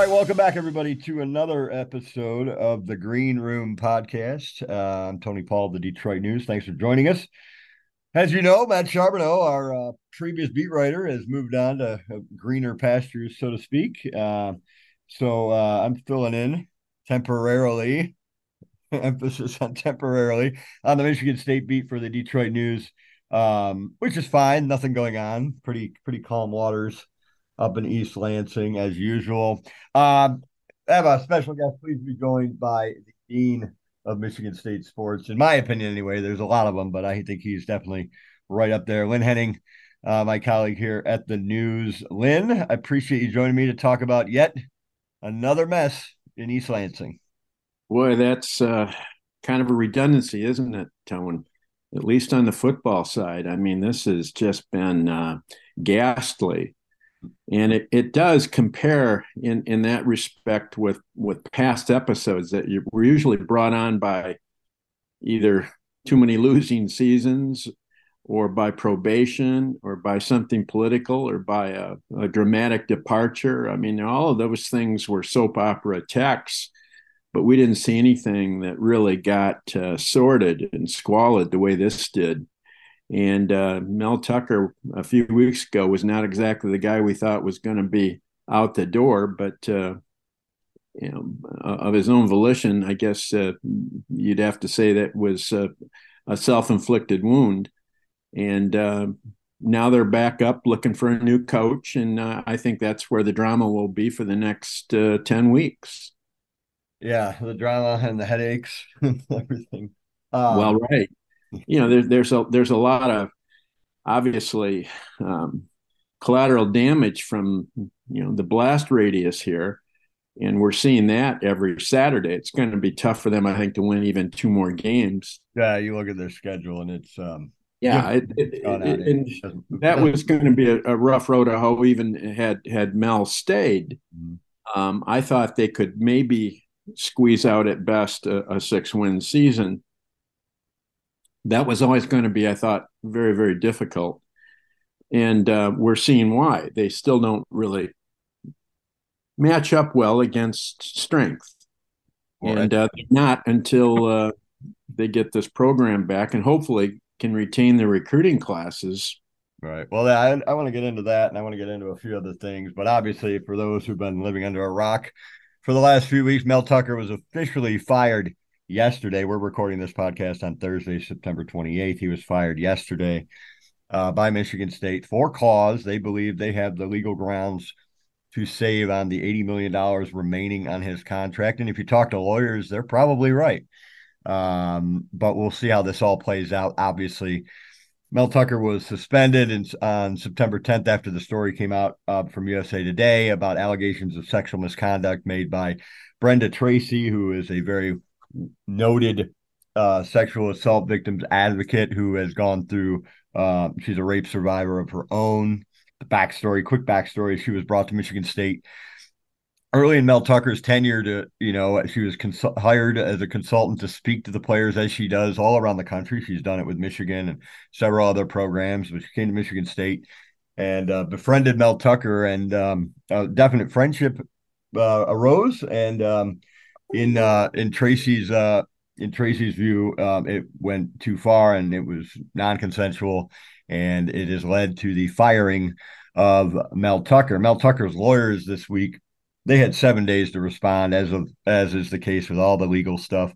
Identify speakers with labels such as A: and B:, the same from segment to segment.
A: Right, welcome back, everybody, to another episode of the Green Room Podcast. Uh, I'm Tony Paul of the Detroit News. Thanks for joining us. As you know, Matt Charbonneau, our uh, previous beat writer, has moved on to greener pastures, so to speak. Uh, so uh, I'm filling in temporarily, emphasis on temporarily, on the Michigan State beat for the Detroit News, um, which is fine. Nothing going on. Pretty pretty calm waters up in East Lansing as usual. Um, I have a special guest. Please be joined by the dean of Michigan State sports. In my opinion, anyway, there's a lot of them, but I think he's definitely right up there. Lynn Henning, uh, my colleague here at the news. Lynn, I appreciate you joining me to talk about yet another mess in East Lansing.
B: Boy, that's uh, kind of a redundancy, isn't it, Tone? At least on the football side. I mean, this has just been uh, ghastly and it, it does compare in in that respect with with past episodes that you, were usually brought on by either too many losing seasons or by probation or by something political or by a, a dramatic departure. I mean all of those things were soap opera texts but we didn't see anything that really got uh, sordid and squalid the way this did and uh, Mel Tucker a few weeks ago was not exactly the guy we thought was going to be out the door, but uh, you know, uh, of his own volition, I guess uh, you'd have to say that was uh, a self-inflicted wound. And uh, now they're back up looking for a new coach, and I think that's where the drama will be for the next ten weeks.
A: Yeah, the drama and the headaches and everything.
B: Um, well, right you know, there, there's a there's a lot of obviously um, collateral damage from you know the blast radius here, and we're seeing that every Saturday. It's going to be tough for them, I think, to win even two more games.
A: Yeah, you look at their schedule, and it's um,
B: yeah, it, it, it, and that was going to be a, a, rough road to hoe. Even had had Mel stayed, mm-hmm. um, I thought they could maybe squeeze out at best a, a six win season that was always going to be, I thought, very, very difficult. And uh, we're seeing why. They still don't really match up well against strength. And uh, not until uh, they get this program back and hopefully can retain the recruiting classes.
A: Right. Well, I, I want to get into that and I want to get into a few other things. But obviously, for those who've been living under a rock for the last few weeks, Mel Tucker was officially fired yesterday. We're recording this podcast on Thursday, September 28th. He was fired yesterday uh, by Michigan State for cause. They believe they have the legal grounds to save on the $80 million remaining on his contract. And if you talk to lawyers, they're probably right. Um, but we'll see how this all plays out. Obviously, Mel Tucker was suspended in, on September 10th after the story came out uh, from USA Today about allegations of sexual misconduct made by Brenda Tracy, who is a very noted uh, sexual assault victims advocate who has gone through. Uh, she's a rape survivor of her own. The backstory, quick backstory: she was brought to Michigan State early in Mel Tucker's tenure. To you know, she was cons- hired as a consultant to speak to the players as she does all around the country. She's done it with Michigan and several other programs, but she came to Michigan State and uh, befriended Mel Tucker, and um, a definite friendship uh, arose. And um, in uh in Tracy's uh in Tracy's view, um, it went too far and it was non-consensual, and it has led to the firing of Mel Tucker. Mel Tucker's lawyers this week they had seven days to respond, as of as is the case with all the legal stuff.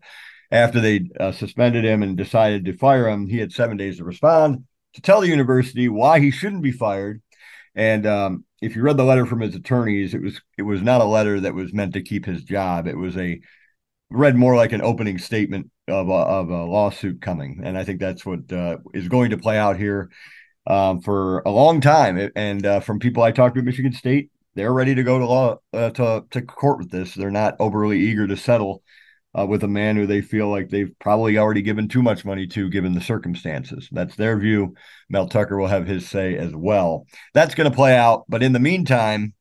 A: After they uh, suspended him and decided to fire him, he had seven days to respond to tell the university why he shouldn't be fired. And um, if you read the letter from his attorneys, it was it was not a letter that was meant to keep his job. It was a read more like an opening statement of a, of a lawsuit coming, and I think that's what uh, is going to play out here um, for a long time. And uh, from people I talked to at Michigan State, they're ready to go to law uh, to to court with this. They're not overly eager to settle uh, with a man who they feel like they've probably already given too much money to, given the circumstances. That's their view. Mel Tucker will have his say as well. That's going to play out. But in the meantime,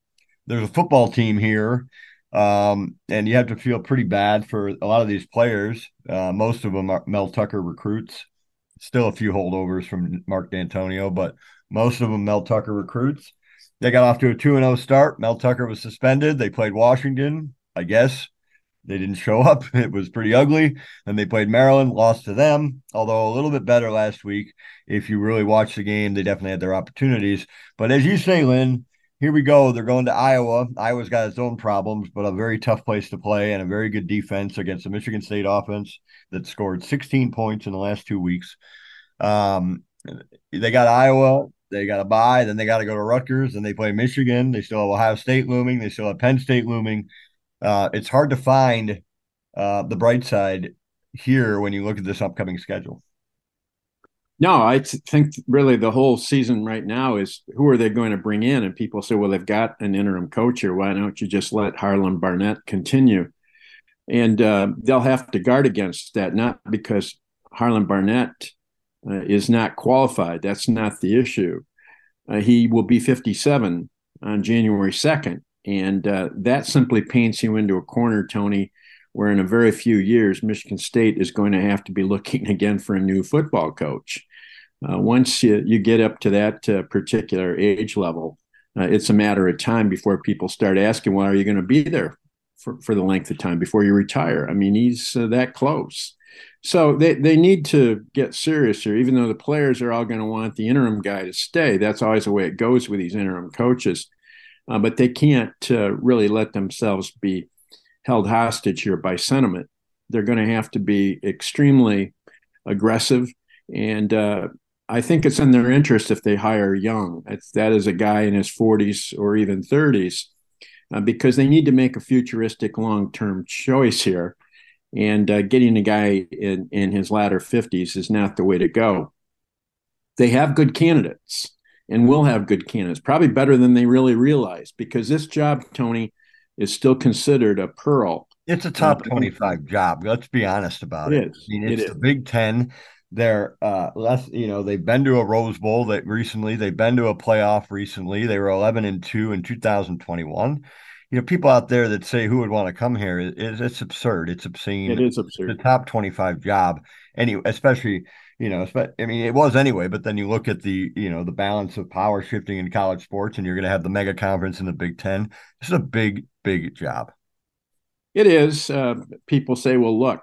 A: there's a football team here. Um, and you have to feel pretty bad for a lot of these players. Uh, most of them are Mel Tucker recruits. Still a few holdovers from Mark Dantonio, but most of them Mel Tucker recruits. They got off to a 2 0 start. Mel Tucker was suspended. They played Washington, I guess. They didn't show up. It was pretty ugly. And they played Maryland, lost to them, although a little bit better last week. If you really watch the game, they definitely had their opportunities. But as you say, Lynn, here we go. They're going to Iowa. Iowa's got its own problems, but a very tough place to play and a very good defense against the Michigan State offense that scored 16 points in the last two weeks. Um, they got Iowa. They got to bye. Then they got to go to Rutgers. Then they play Michigan. They still have Ohio State looming. They still have Penn State looming uh, it's hard to find uh, the bright side here when you look at this upcoming schedule.
B: No, I think really the whole season right now is who are they going to bring in? And people say, well, they've got an interim coach here. Why don't you just let Harlan Barnett continue? And uh, they'll have to guard against that, not because Harlan Barnett uh, is not qualified. That's not the issue. Uh, he will be 57 on January 2nd. And uh, that simply paints you into a corner, Tony, where in a very few years, Michigan State is going to have to be looking again for a new football coach. Uh, once you, you get up to that uh, particular age level, uh, it's a matter of time before people start asking, well, are you going to be there for, for the length of time before you retire? I mean, he's uh, that close. So they, they need to get serious here, even though the players are all going to want the interim guy to stay. That's always the way it goes with these interim coaches uh, but they can't uh, really let themselves be held hostage here by sentiment. They're going to have to be extremely aggressive, and uh, I think it's in their interest if they hire young. It's, that is a guy in his 40s or even 30s, uh, because they need to make a futuristic long-term choice here. And uh, getting a guy in, in his latter 50s is not the way to go. They have good candidates and will have good candidates, probably better than they really realize, because this job, Tony, is still considered a pearl.
A: It's a top uh, 25 job. Let's be honest about it. it. I mean, it's it the Big Ten. They're uh, less, you know, they've been to a Rose Bowl that recently, they've been to a playoff recently. They were 11 and 2 in 2021 you know, people out there that say who would want to come here is it's absurd. It's obscene.
B: It is absurd.
A: The top 25 job, anyway, especially you know, I mean, it was anyway, but then you look at the, you know, the balance of power shifting in college sports, and you're going to have the mega conference in the Big Ten. This is a big, big job.
B: It is. Uh, people say, well, look,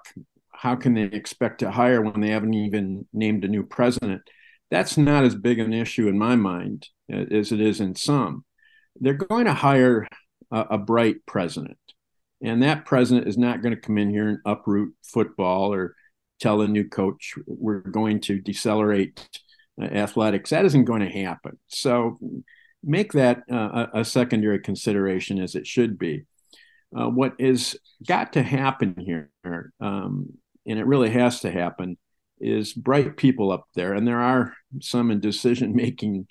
B: how can they expect to hire when they haven't even named a new president? That's not as big an issue in my mind as it is in some. They're going to hire a, a bright president, and that president is not going to come in here and uproot football or tell a new coach we're going to decelerate uh, athletics. That isn't going to happen. So make that uh, a, secondary consideration as it should be. Uh, what is got to happen here, um, and it really has to happen, is bright people up there, and there are some in decision making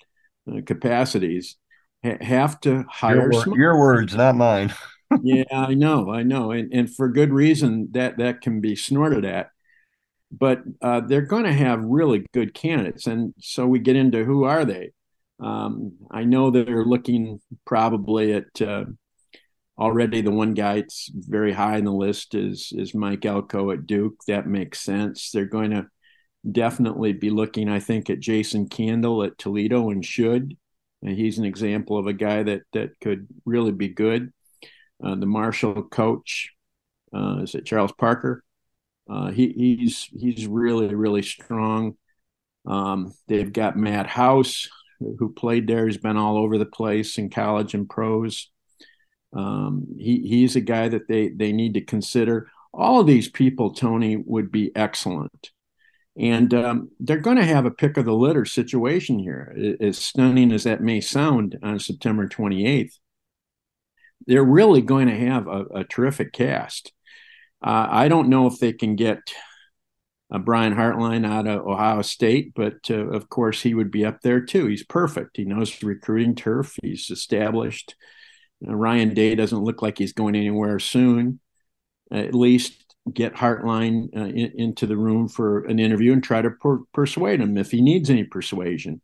B: uh, capacities, ha- have to hire.
A: Your, your words, not mine.
B: yeah, I know, I know, and and for good reason that that can be snorted at but uh, they're going to have really good candidates. And so we get into who are they? Um, I know they're looking probably at uh, already the one guy that's very high in the list is is Mike Elko at Duke. That makes sense. They're going to definitely be looking, I think, at Jason Candle at Toledo and should. And he's an example of a guy that that could really be good. Uh, the Marshall coach uh, is it Charles Parker? Uh, he, he's he's really really strong. Um, they've got Matt House, who played there. He's been all over the place in college and pros. Um, he he's a guy that they they need to consider. All of these people, Tony, would be excellent, and um, they're going to have a pick of the litter situation here. As stunning as that may sound on September 28th, they're really going to have a, a terrific cast. Uh, I don't know if they can get Brian Hartline out of Ohio State, but uh, of course he would be up there too. He's perfect. He knows recruiting turf. He's established. Uh, Ryan Day doesn't look like he's going anywhere soon. at least get Hartline uh, in, into the room for an interview and try to per- persuade him if he needs any persuasion.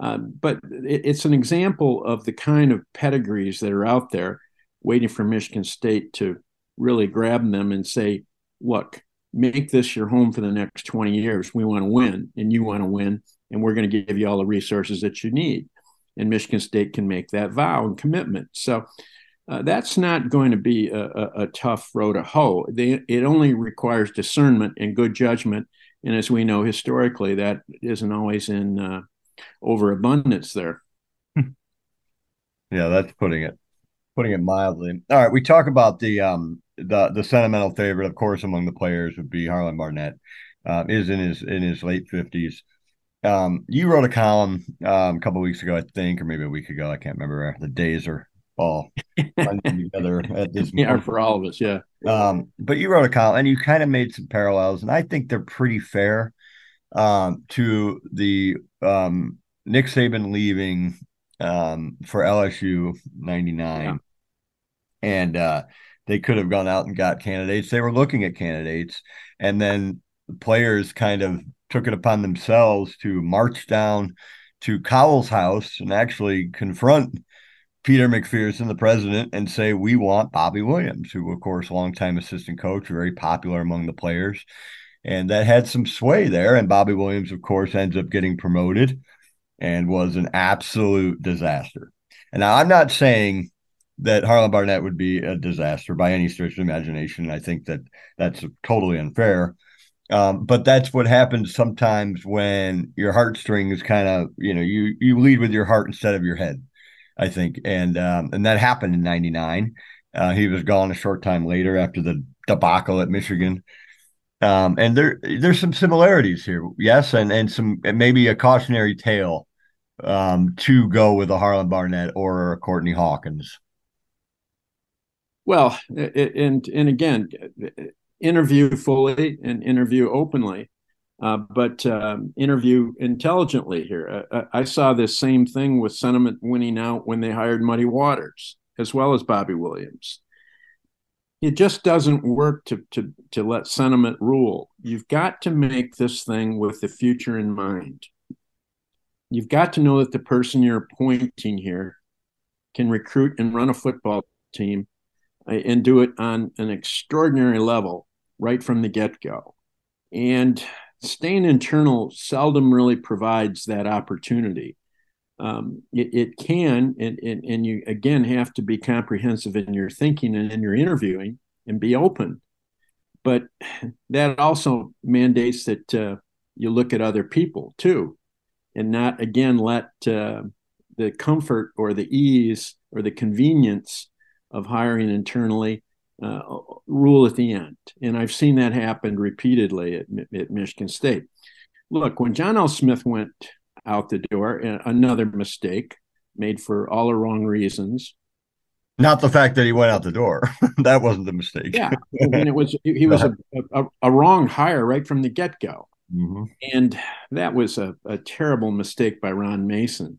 B: Uh, but it, it's an example of the kind of pedigrees that are out there waiting for Michigan State to really grab them and say, look, make this your home for the next 20 years. We want to win and you want to win, and we're going to give you all the resources that you need. And Michigan State can make that vow and commitment. So uh, that's not going to be a, a, a tough row to hoe. They, it only requires discernment and good judgment. And as we know historically, that isn't always in uh, overabundance there.
A: yeah, that's putting it putting it mildly. All right, we talk about the um the the sentimental favorite, of course, among the players would be Harlan Barnett. Uh, is in his in his late fifties. Um, you wrote a column um, a couple weeks ago, I think, or maybe a week ago. I can't remember. The days are all together at this.
B: Yeah, moment. for all of us, yeah.
A: Um, but you wrote a column, and you kind of made some parallels, and I think they're pretty fair um, to the um, Nick Saban leaving um, for LSU '99, yeah. and uh, they could have gone out and got candidates. They were looking at candidates, and then the players kind of took it upon themselves to march down to Cowles house and actually confront Peter McPherson, the president, and say, We want Bobby Williams, who, of course, longtime assistant coach, very popular among the players. And that had some sway there. And Bobby Williams, of course, ends up getting promoted and was an absolute disaster. And now I'm not saying that Harlan Barnett would be a disaster by any stretch of imagination. I think that that's totally unfair. Um, but that's what happens sometimes when your heartstrings kind of, you know, you you lead with your heart instead of your head. I think, and um, and that happened in '99. Uh, he was gone a short time later after the debacle at Michigan. Um, and there there's some similarities here, yes, and and some and maybe a cautionary tale um, to go with a Harlan Barnett or a Courtney Hawkins.
B: Well, and and again, interview fully and interview openly, uh, but um, interview intelligently here. Uh, I saw this same thing with sentiment winning out when they hired Muddy Waters as well as Bobby Williams. It just doesn't work to to to let sentiment rule. You've got to make this thing with the future in mind. You've got to know that the person you're appointing here can recruit and run a football team and do it on an extraordinary level right from the get go. And staying internal seldom really provides that opportunity. Um, it, it, can, and, and, and you again have to be comprehensive in your thinking and in your interviewing and be open. But that also mandates that uh, you look at other people too, and not again let uh, the comfort or the ease or the convenience of hiring internally uh, rule at the end. And I've seen that happen repeatedly at, at Michigan State. Look, when John L. Smith went out the door, another mistake made for all the wrong reasons.
A: Not the fact that he went out the door. that wasn't the mistake.
B: Yeah. and it was, he was a, a, a wrong hire right from the get go. Mm-hmm. And that was a, a terrible mistake by Ron Mason,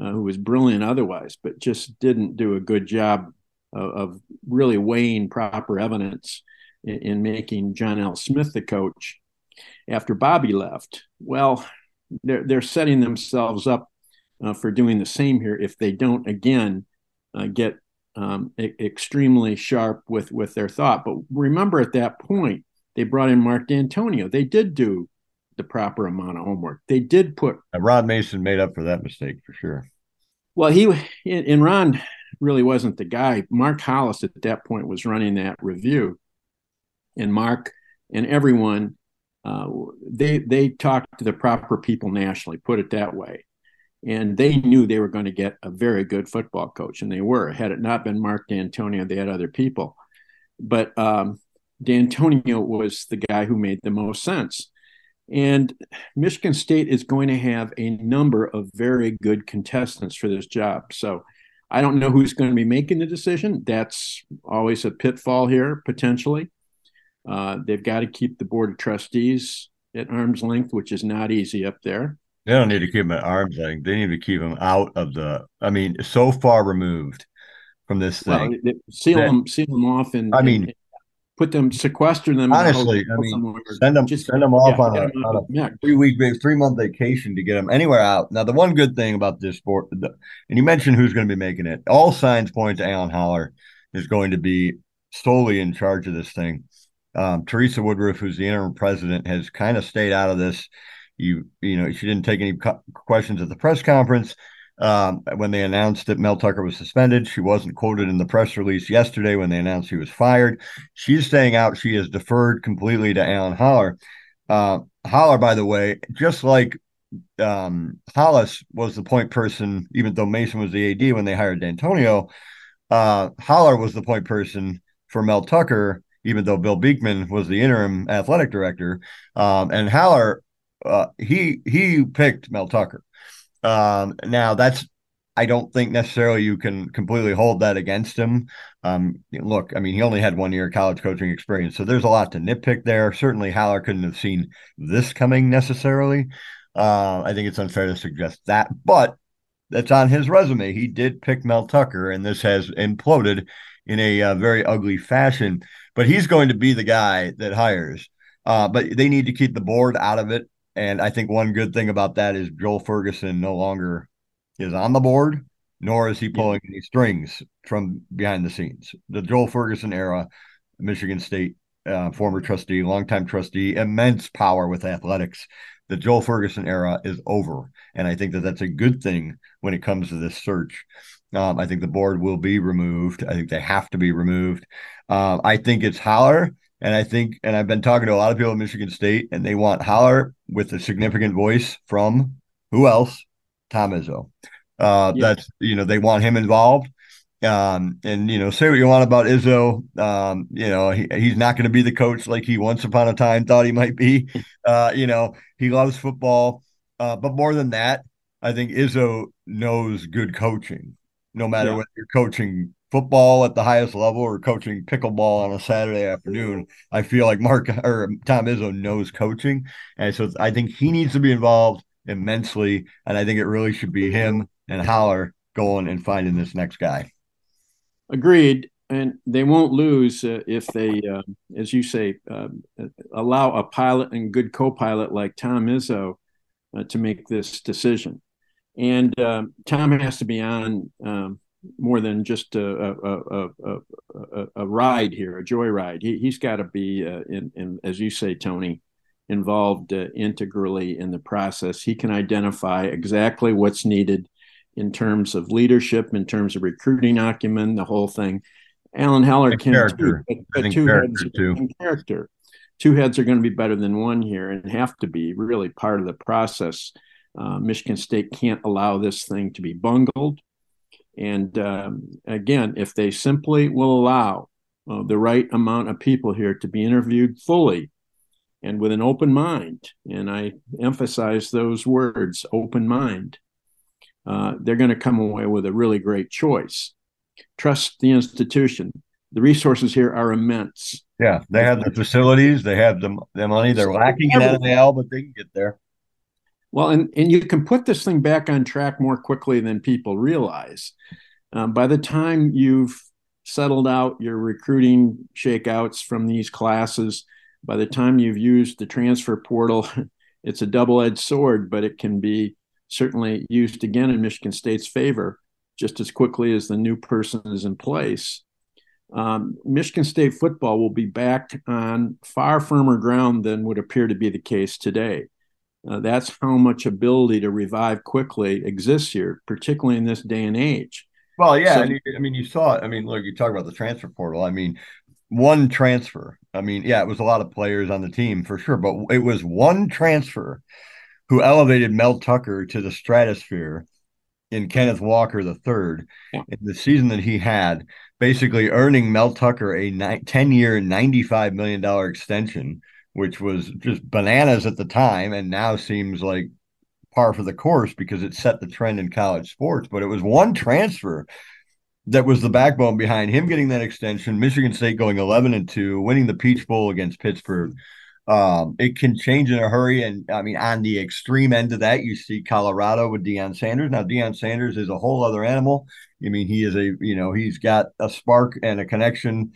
B: uh, who was brilliant otherwise, but just didn't do a good job of, of really weighing proper evidence in, in, making John L. Smith the coach after Bobby left. Well, they're they're setting themselves up uh, for doing the same here if they don't again uh, get um, e- extremely sharp with with their thought. But remember, at that point, they brought in Mark Dantonio. They did do the proper amount of homework. They did put.
A: And Ron Mason made up for that mistake for sure.
B: Well, he in Ron really wasn't the guy. Mark Hollis at that point was running that review, and Mark and everyone uh, they they talked to the proper people nationally, put it that way, and they knew they were going to get a very good football coach, and they were. Had it not been Mark Dantonio, they had other people, but um, Dantonio was the guy who made the most sense. And Michigan State is going to have a number of very good contestants for this job. So I don't know who's going to be making the decision. That's always a pitfall here, potentially. Uh, they've got to keep the board of trustees at arm's length, which is not easy up there.
A: They don't need to keep him at arm's length. They need to keep them out of the. I mean, so far removed from this thing.
B: Well, seal that, them, seal them off, and
A: I mean,
B: and put them, sequester them.
A: Honestly, I mean, send them, just send them off yeah, on, a, on a, three week, three month vacation to get them anywhere out. Now, the one good thing about this sport, the, and you mentioned who's going to be making it. All signs point to Alan Haller is going to be solely in charge of this thing. Um, Teresa Woodruff, who's the interim president, has kind of stayed out of this. You, you know, she didn't take any questions at the press conference. Um, when they announced that Mel Tucker was suspended. She wasn't quoted in the press release yesterday when they announced he was fired. She's staying out. She has deferred completely to Alan Haller. Uh, Haller, by the way, just like um, Hollis was the point person, even though Mason was the AD when they hired Dantonio, uh, Haller was the point person for Mel Tucker, even though Bill Beekman was the interim athletic director. Um, and Haller, uh, he he picked Mel Tucker. Um, now that's I don't think necessarily you can completely hold that against him. Um, look, I mean, he only had one year college coaching experience, so there's a lot to nitpick there. Certainly, Haller couldn't have seen this coming necessarily. Uh, I think it's unfair to suggest that, but that's on his resume. He did pick Mel Tucker, and this has imploded in a uh, very ugly fashion. But he's going to be the guy that hires. Uh, but they need to keep the board out of it. And I think one good thing about that is Joel Ferguson no longer is on the board, nor is he pulling yeah. any strings from behind the scenes. The Joel Ferguson era, Michigan State uh, former trustee, longtime trustee, immense power with athletics. The Joel Ferguson era is over. And I think that that's a good thing when it comes to this search. Um, I think the board will be removed. I think they have to be removed. Uh, I think it's Haller and I think, and I've been talking to a lot of people at Michigan State, and they want Haller with a significant voice from who else? Tom Izzo. Uh, yeah. That's you know they want him involved. Um, and you know, say what you want about Izzo. Um, you know, he, he's not going to be the coach like he once upon a time thought he might be. Uh, you know, he loves football. Uh, but more than that, I think Izzo knows good coaching. No matter yeah. whether you're coaching football at the highest level or coaching pickleball on a Saturday afternoon. I feel like Mark or Tom Izzo knows coaching. And so I think he needs to be involved immensely. And I think it really should be him and Haller going and finding this next guy.
B: Agreed. And they won't lose uh, if they, uh, as you say, uh, allow a pilot and good co pilot like Tom Izzo uh, to make this decision. And um, Tom has to be on um, more than just a a, a, a, a ride here, a joyride. He, he's got to be, uh, in, in, as you say, Tony, involved uh, integrally in the process. He can identify exactly what's needed in terms of leadership, in terms of recruiting acumen, the whole thing. Alan Haller can
A: character.
B: too, but, but two heads too. character. Two heads are going to be better than one here, and have to be really part of the process. Uh, Michigan State can't allow this thing to be bungled. And um, again, if they simply will allow uh, the right amount of people here to be interviewed fully and with an open mind, and I emphasize those words open mind, uh, they're going to come away with a really great choice. Trust the institution. The resources here are immense.
A: Yeah, they have the facilities, they have the, the money. They're lacking in NIL, but they can get there.
B: Well, and, and you can put this thing back on track more quickly than people realize. Um, by the time you've settled out your recruiting shakeouts from these classes, by the time you've used the transfer portal, it's a double edged sword, but it can be certainly used again in Michigan State's favor just as quickly as the new person is in place. Um, Michigan State football will be back on far firmer ground than would appear to be the case today. Uh, that's how much ability to revive quickly exists here, particularly in this day and age.
A: Well, yeah, so, you, I mean, you saw it. I mean, look, you talk about the transfer portal. I mean, one transfer. I mean, yeah, it was a lot of players on the team for sure, but it was one transfer who elevated Mel Tucker to the stratosphere in Kenneth Walker the third yeah. in the season that he had, basically earning Mel Tucker a 10 year, $95 million extension which was just bananas at the time and now seems like par for the course because it set the trend in college sports. But it was one transfer that was the backbone behind him getting that extension. Michigan State going 11 and 2, winning the Peach Bowl against Pittsburgh. Um, it can change in a hurry. And I mean, on the extreme end of that, you see Colorado with Deion Sanders. Now, Deion Sanders is a whole other animal. I mean, he is a, you know, he's got a spark and a connection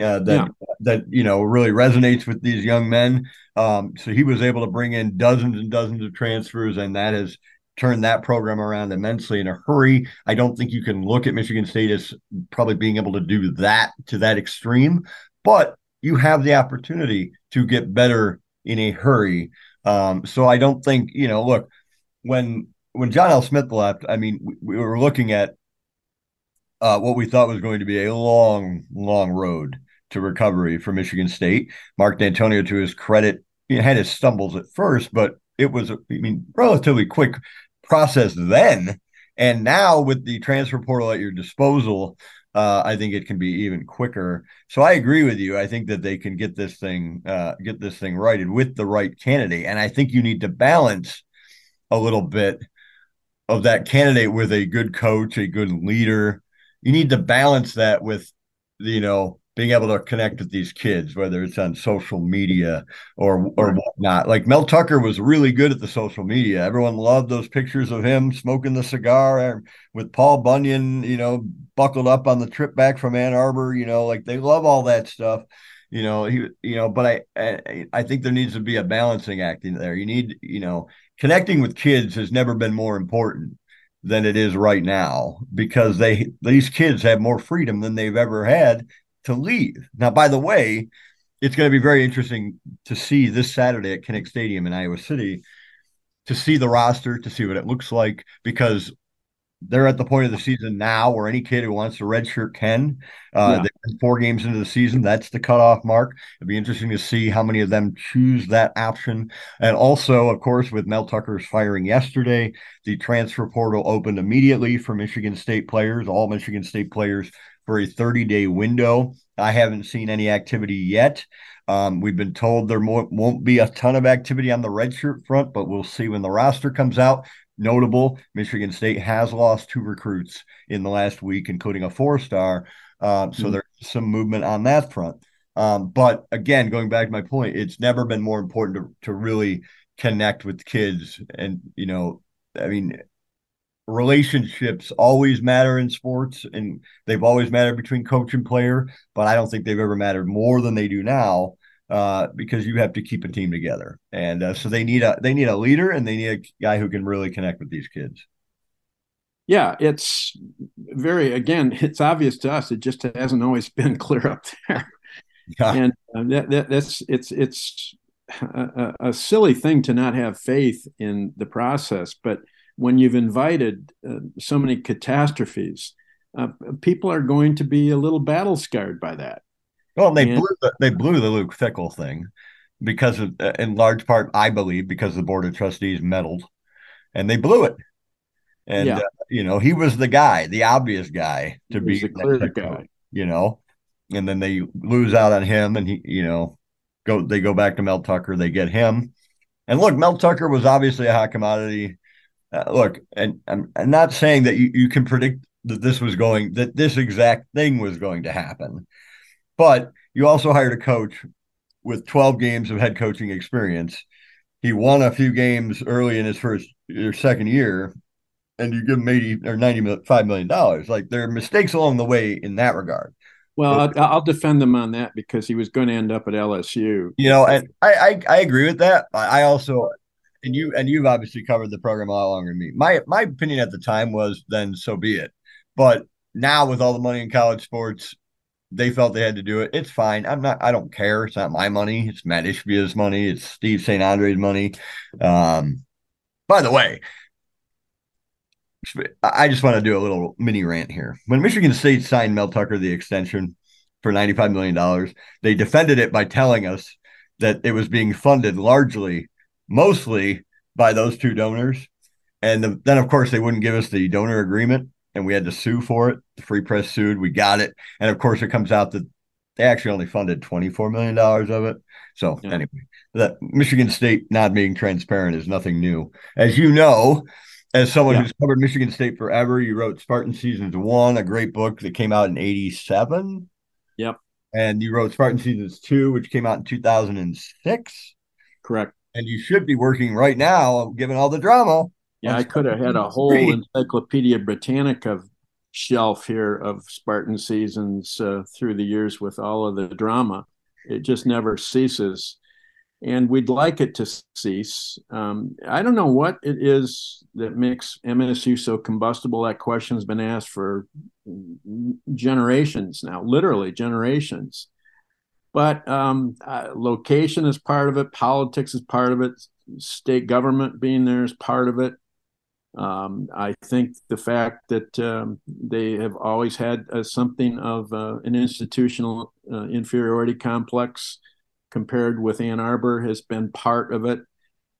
A: uh, that yeah. that you know really resonates with these young men. Um, so he was able to bring in dozens and dozens of transfers, and that has turned that program around immensely in a hurry. I don't think you can look at Michigan State as probably being able to do that to that extreme, but you have the opportunity to get better in a hurry. Um, so I don't think you know. Look, when when John L. Smith left, I mean, we, we were looking at uh, what we thought was going to be a long, long road to recovery for Michigan State. Mark Dantonio, to his credit, he had his stumbles at first, but it was, I mean, relatively quick process then. And now with the transfer portal at your disposal, uh, I think it can be even quicker. So I agree with you. I think that they can get this thing, uh, get this thing righted with the right candidate. And I think you need to balance a little bit of that candidate with a good coach, a good leader. You need to balance that with, you know, being able to connect with these kids, whether it's on social media or or whatnot. Like Mel Tucker was really good at the social media. Everyone loved those pictures of him smoking the cigar with Paul Bunyan, you know, buckled up on the trip back from Ann Arbor. You know, like they love all that stuff. You know, he, you know, but I, I, I think there needs to be a balancing act in there. You need, you know, connecting with kids has never been more important than it is right now because they these kids have more freedom than they've ever had to leave. Now, by the way, it's going to be very interesting to see this Saturday at Kinnick Stadium in Iowa City to see the roster, to see what it looks like, because they're at the point of the season now where any kid who wants to redshirt can. Uh, yeah. four games into the season. That's the cutoff mark. It'd be interesting to see how many of them choose that option. And also, of course, with Mel Tucker's firing yesterday, the transfer portal opened immediately for Michigan State players. All Michigan State players for a 30 day window. I haven't seen any activity yet. Um, we've been told there won't be a ton of activity on the redshirt front, but we'll see when the roster comes out. Notable Michigan State has lost two recruits in the last week, including a four star. Uh, so mm-hmm. there's some movement on that front. Um, but again, going back to my point, it's never been more important to, to really connect with kids. And, you know, I mean, relationships always matter in sports and they've always mattered between coach and player but i don't think they've ever mattered more than they do now uh, because you have to keep a team together. And uh, so they need a they need a leader and they need a guy who can really connect with these kids.
B: Yeah it's very again it's obvious to us. It just hasn't always been clear up there. Yeah. and uh, that, that, that's it's it's a, a silly thing to not have faith in the process but when you've invited uh, so many catastrophes, uh, people are going to be a little battle scarred by that.
A: Well, they and, blew the, they blew the Luke Fickell thing because of, uh, in large part, I believe, because the board of trustees meddled, and they blew it. And yeah. uh, you know, he was the guy, the obvious guy to be
B: the clear guy.
A: You know, and then they lose out on him, and he, you know, go they go back to Mel Tucker, they get him. And look, Mel Tucker was obviously a hot commodity uh, look, and I'm, I'm not saying that you, you can predict that this was going that this exact thing was going to happen, but you also hired a coach with 12 games of head coaching experience. He won a few games early in his first or second year, and you give him 80 or 95 million dollars. Like there are mistakes along the way in that regard.
B: Well, but, I'll defend him on that because he was going to end up at LSU.
A: You know, and I I, I agree with that. I also and you and you've obviously covered the program a lot longer than me. My my opinion at the time was then so be it. But now with all the money in college sports, they felt they had to do it. It's fine. I'm not. I don't care. It's not my money. It's Mat Ishbia's money. It's Steve St. Andre's money. Um, by the way, I just want to do a little mini rant here. When Michigan State signed Mel Tucker the extension for $95 million, they defended it by telling us that it was being funded largely mostly by those two donors. And the, then, of course, they wouldn't give us the donor agreement, and we had to sue for it. The Free Press sued. We got it, and of course, it comes out that they actually only funded twenty four million dollars of it. So yeah. anyway, that Michigan State not being transparent is nothing new, as you know. As someone
B: Yeah.
A: who's covered Michigan State forever, you wrote Spartan Seasons One, a great book that came out in '87.
B: Yep.
A: And you wrote Spartan Seasons Two, which came out in 2006.
B: Correct.
A: And you should be working right now, given all the drama.
B: Yeah, I could have had a whole Encyclopedia Britannica shelf here of Spartan seasons uh, through the years with all of the drama. It just never ceases. And we'd like it to cease. Um, I don't know what it is that makes MSU so combustible. That question's been asked for generations now, literally generations. But um, uh, location is part of it, politics is part of it, state government being there is part of it. Um, I think the fact that um, they have always had uh, something of uh, an institutional uh, inferiority complex compared with Ann Arbor has been part of it.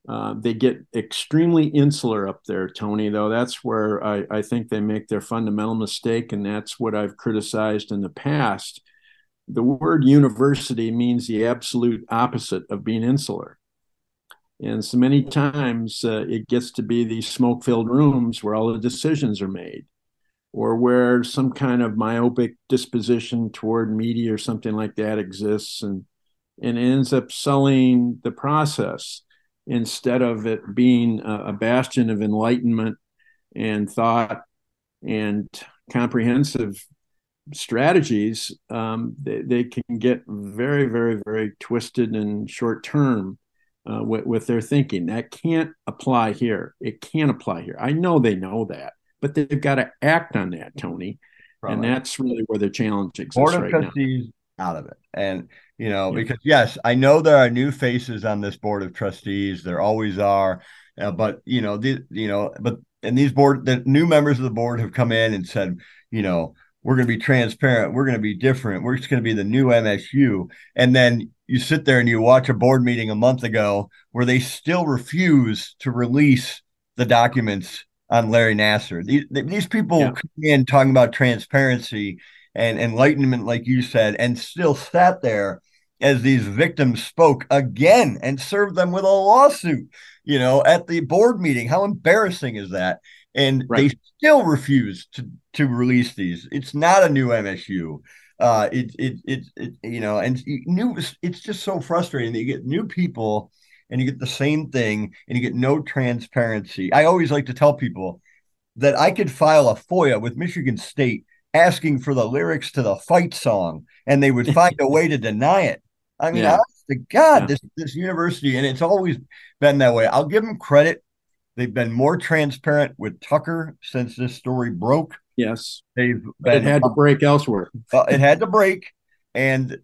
B: Uh, they get extremely insular up there, Tony, though. That's where I, I think they make their fundamental mistake, and that's what I've criticized in the past. The word university means the absolute opposite of being insular. And so many times uh, it gets to be these smoke filled rooms where all the decisions are made, or where some kind of myopic disposition toward media or something like that exists and, and ends up selling the process instead of it being a, a bastion of enlightenment and thought and comprehensive strategies. Um, they, they can get very, very, very twisted and short term uh, with, with their thinking. That can't apply here. It can't apply here. I know they know that, but they've got to act on that, Tony. And that's really where the challenge exists
A: Board of
B: right now.
A: Trustees out of it. And, you know,
B: Yeah.
A: because yes, I know there are new faces on this Board of Trustees. There always are. Uh, but, you know, the, you know, but, and these board, the new members of the board have come in and said, you know, we're going to be transparent. We're going to be different. We're just going to be the new MSU. And then you sit there and you watch a board meeting a month ago where they still refuse to release the documents on Larry Nassar. These, these people
B: Yeah.
A: come in talking about transparency and enlightenment, like you said, and still sat there as these victims spoke again and served them with a lawsuit, you know, at the board meeting. How embarrassing is that? And
B: Right.
A: they still refuse to to release these. It's not a new MSU. Uh, it, it, it, it, you know, and new, it's just so frustrating that you get new people and you get the same thing and you get no transparency. I always like to tell people that I could file a FOIA with Michigan State asking for the lyrics to the fight song and they would find a way to deny it. I mean,
B: Yeah.
A: honest to God,
B: Yeah.
A: this this university, and it's always been that way. I'll give them credit. They've been more transparent with Tucker since this story broke.
B: Yes.
A: They've
B: But it had to break elsewhere.
A: uh, it had to break, and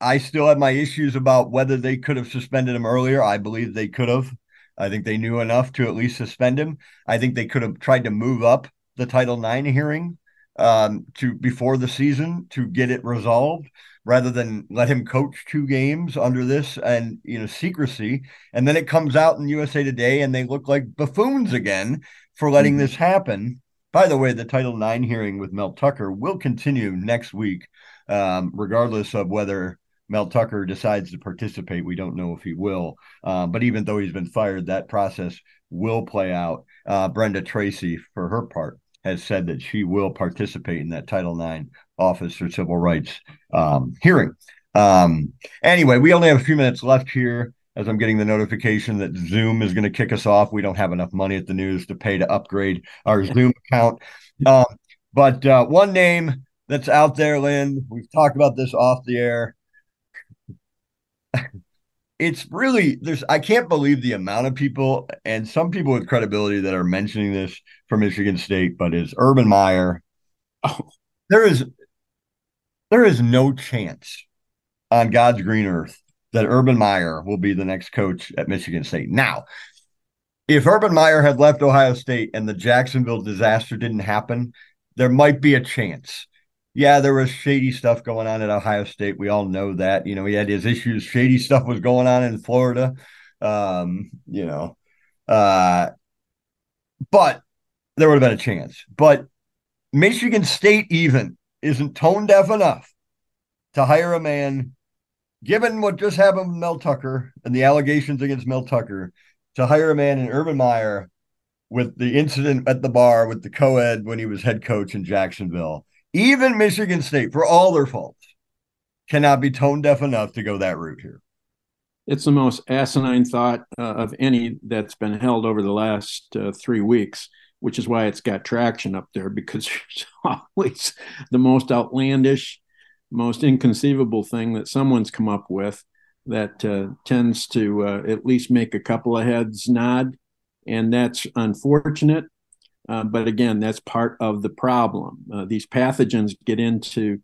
A: I still have my issues about whether they could have suspended him earlier. I believe they could have. I think they knew enough to at least suspend him. I think they could have tried to move up the Title IX hearing um, to before the season to get it resolved, rather than let him coach two games under this and you know secrecy. And then it comes out in USA Today, and they look like buffoons again for letting
B: Mhm.
A: this happen. By the way, the Title IX hearing with Mel Tucker will continue next week, um, regardless of whether Mel Tucker decides to participate. We don't know if he will. Um, but even though he's been fired, that process will play out. Uh, Brenda Tracy, for her part, has said that she will participate in that Title IX Office for Civil Rights um, hearing. Um, anyway, we only have a few minutes left here as I'm getting the notification that Zoom is going to kick us off. We don't have enough money at the news to pay to upgrade our Zoom account. Um, but uh, one name that's out there, Lynn, we've talked about this off the air. It's really there's I can't believe the amount of people and some people with credibility that are mentioning this for Michigan State, but is Urban Meyer.
B: Oh.
A: There is there is no chance on God's green earth that Urban Meyer will be the next coach at Michigan State. Now, if Urban Meyer had left Ohio State and the Jacksonville disaster didn't happen, there might be a chance. Yeah, there was shady stuff going on at Ohio State. We all know that. You know, he had his issues. Shady stuff was going on in Florida. Um, you know, uh, but there would have been a chance. But Michigan State even isn't tone deaf enough to hire a man, given what just happened with Mel Tucker and the allegations against Mel Tucker, to hire a man in Urban Meyer with the incident at the bar with the co-ed when he was head coach in Jacksonville. Even Michigan State, for all their faults, cannot be tone deaf enough to go that route here.
B: It's the most asinine thought uh, of any that's been held over the last uh, three weeks, which is why it's got traction up there because it's always the most outlandish, most inconceivable thing that someone's come up with that uh, tends to uh, at least make a couple of heads nod and that's unfortunate. Uh, but again, that's part of the problem. Uh, these pathogens get into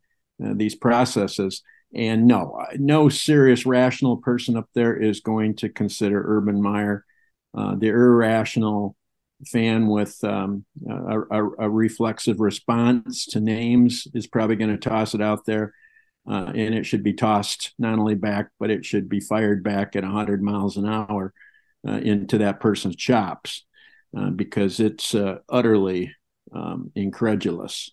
B: uh, these processes, and no, no serious rational person up there is going to consider Urban Meyer uh, the irrational fan with um, a, a, a, reflexive response to names is probably going to toss it out there. Uh, and it should be tossed not only back, but it should be fired back at 100 miles an hour uh, into that person's chops uh, because it's uh, utterly um, incredulous.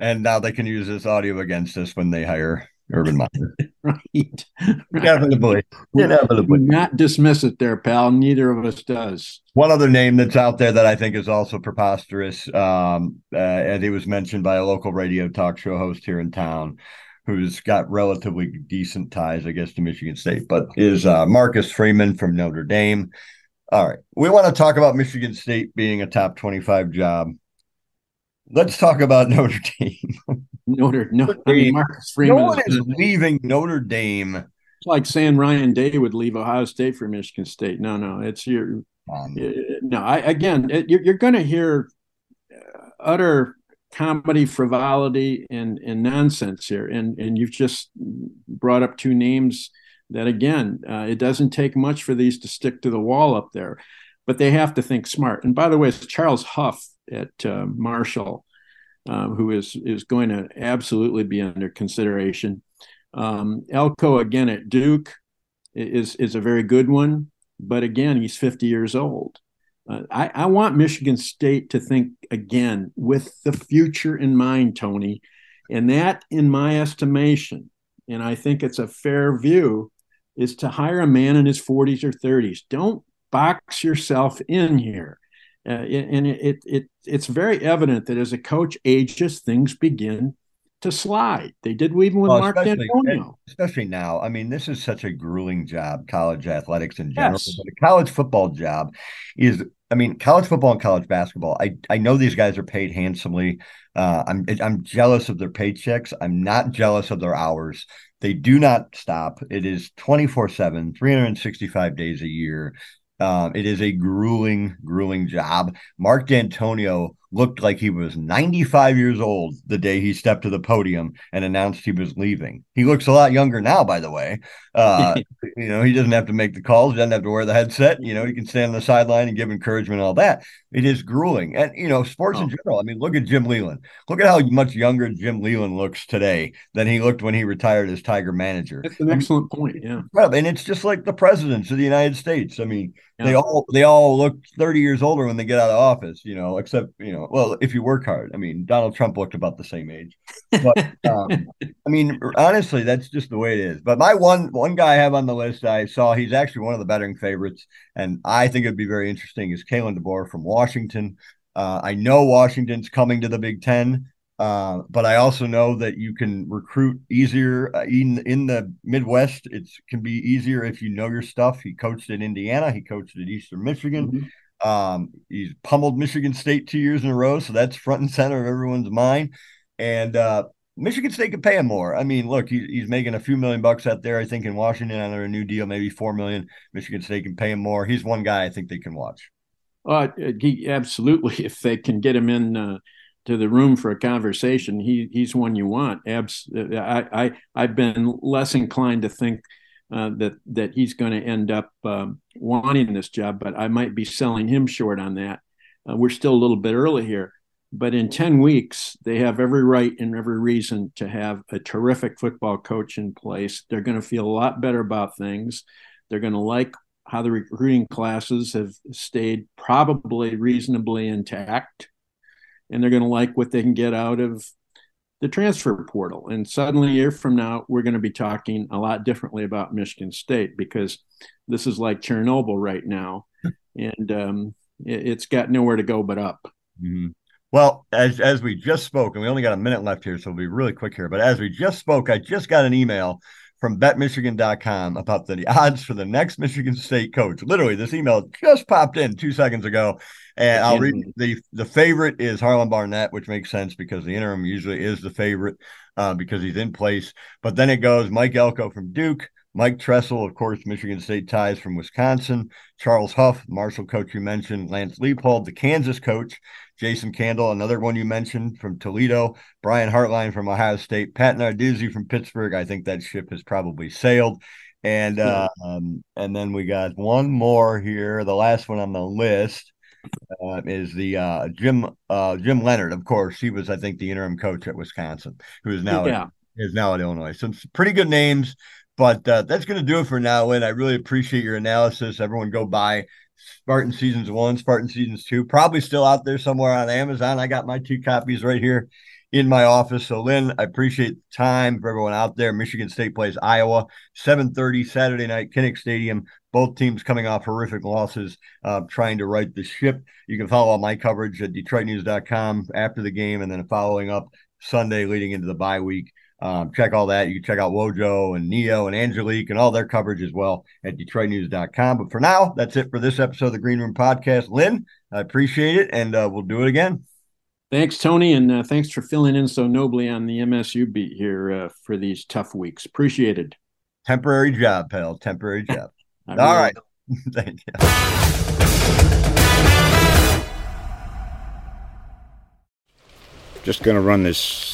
A: And now they can use this audio against us when they hire Urban Meyer.
B: right.
A: Inevitably.
B: Inevitably. Not dismiss it there, pal. Neither of us does.
A: One other name that's out there that I think is also preposterous, um, uh, and it was mentioned by a local radio talk show host here in town, who's got relatively decent ties, I guess, to Michigan State, but is uh, Marcus Freeman from Notre Dame. All right. We want to talk about Michigan State being a top 25 job. Let's talk about Notre Dame.
B: Notre, no, I mean, Marcus Freeman.
A: No one is leaving Notre Dame.
B: It's like saying Ryan Day would leave Ohio State for Michigan State. No, no, it's your. Um, no, I again, it, you're, you're going to hear utter comedy, frivolity, and and nonsense here. And and you've just brought up two names that again, uh, it doesn't take much for these to stick to the wall up there, but they have to think smart. And by the way, it's Charles Huff at uh, Marshall, um, who is is going to absolutely be under consideration. Um, Elko again at Duke is is a very good one, but again, he's 50 years old. Uh, I, I want Michigan State to think again with the future in mind, Tony. And that, in my estimation, and I think it's a fair view, is to hire a man in his 40s or 30s. Don't box yourself in here. Uh, and it, it, it, it's very evident that as a coach ages, things begin to slide. They did even with well, Mark Dantonio.
A: Especially now. I mean, this is such a grueling job, college athletics in general. Yes. But a college football job is I mean, college football and college basketball. I, I know these guys are paid handsomely. Uh, I'm I'm jealous of their paychecks. I'm not jealous of their hours. They do not stop. It is 24 7, 365 days a year. Um, it is a grueling, grueling job. Mark Dantonio looked like he was 95 years old the day he stepped to the podium and announced he was leaving. He looks a lot younger now, by the way. Uh, you know, he doesn't have to make the calls, he doesn't have to wear the headset. You know, he can stand on the sideline and give encouragement and all that. It is grueling. And, you know, sports oh. in general. I mean, look at Jim Leyland. Look at how much younger Jim Leyland looks today than he looked when he retired as Tiger manager.
B: That's an excellent point. Yeah.
A: And it's just like the presidents of the United States. I mean, yeah. they all they all look 30 years older when they get out of office, you know, except, you know, well, if you work hard. I mean, Donald Trump looked about the same age. But um, I mean, honestly, that's just the way it is. But my one one guy I have on the list, I saw he's actually one of the betting favorites, and I think it'd be very interesting. Is Kalen DeBoer from Washington? Uh, I know Washington's coming to the Big Ten. Uh, but I also know that you can recruit easier uh, in in the Midwest. It can be easier if you know your stuff. He coached at Indiana. He coached at Eastern Michigan. Mm-hmm. Um, he's pummeled Michigan State two years in a row, so that's front and center of everyone's mind. And uh, Michigan State could pay him more. I mean, look, he, he's making a few million bucks out there. I think in Washington under a new deal, maybe four million. Michigan State can pay him more. He's one guy I think they can watch.
B: Uh, he absolutely, if they can get him in uh, to the room for a conversation, he he's one you want. Abs- I I I've been less inclined to think uh, that that he's going to end up um, wanting this job, but I might be selling him short on that. Uh, we're still a little bit early here, but in ten weeks they have every right and every reason to have a terrific football coach in place. They're going to feel a lot better about things. They're going to like how the recruiting classes have stayed probably reasonably intact, and they're going to like what they can get out of the transfer portal. And suddenly, a year from now, we're going to be talking a lot differently about Michigan State because this is like Chernobyl right now. and um, it, has got nowhere to go but up.
A: Mm-hmm. Well, as as we just spoke, and we only got a minute left here, so we'll be really quick here. But as we just spoke, I just got an email from betmichigan.com about the odds for the next Michigan State coach. Literally, this email just popped in two seconds ago. And I'll read the the favorite is Harlon Barnett, which makes sense because the interim usually is the favorite uh, because he's in place. But then it goes Mike Elko from Duke, Mike Tressel, of course, Michigan State ties from Wisconsin, Charles Huff, Marshall coach you mentioned, Lance Leipold, the Kansas coach, Jason Candle, another one you mentioned from Toledo, Brian Hartline from Ohio State, Pat Narduzzi from Pittsburgh. I think that ship has probably sailed. And uh, um, and then we got one more here. The last one on the list uh, is the uh, Jim uh, Jim Leonhard. Of course, he was I think the interim coach at Wisconsin, who is now yeah. at, is now at Illinois. Some pretty good names. But uh, that's going to do it for now, And I really appreciate your analysis. Everyone go buy Spartan Seasons 1, Spartan Seasons 2. Probably still out there somewhere on Amazon. I got my two copies right here in my office. So, Lynn, I appreciate the time for everyone out there. Michigan State plays Iowa, 7.30 Saturday night, Kinnick Stadium. Both teams coming off horrific losses, uh, trying to right the ship. You can follow all my coverage at DetroitNews.com after the game and then following up Sunday leading into the bye week. Um, check all that. You can check out Wojo and Neo and Angelique and all their coverage as well at DetroitNews.com. But for now, that's it for this episode of the Green Room Podcast. Lynn, I appreciate it, and uh, we'll do it again.
B: Thanks, Tony, and uh, thanks for filling in so nobly on the MSU beat here uh, for these tough weeks. Appreciated.
A: Temporary job, pal. Temporary job. all right. Thank you.
C: Just going to run this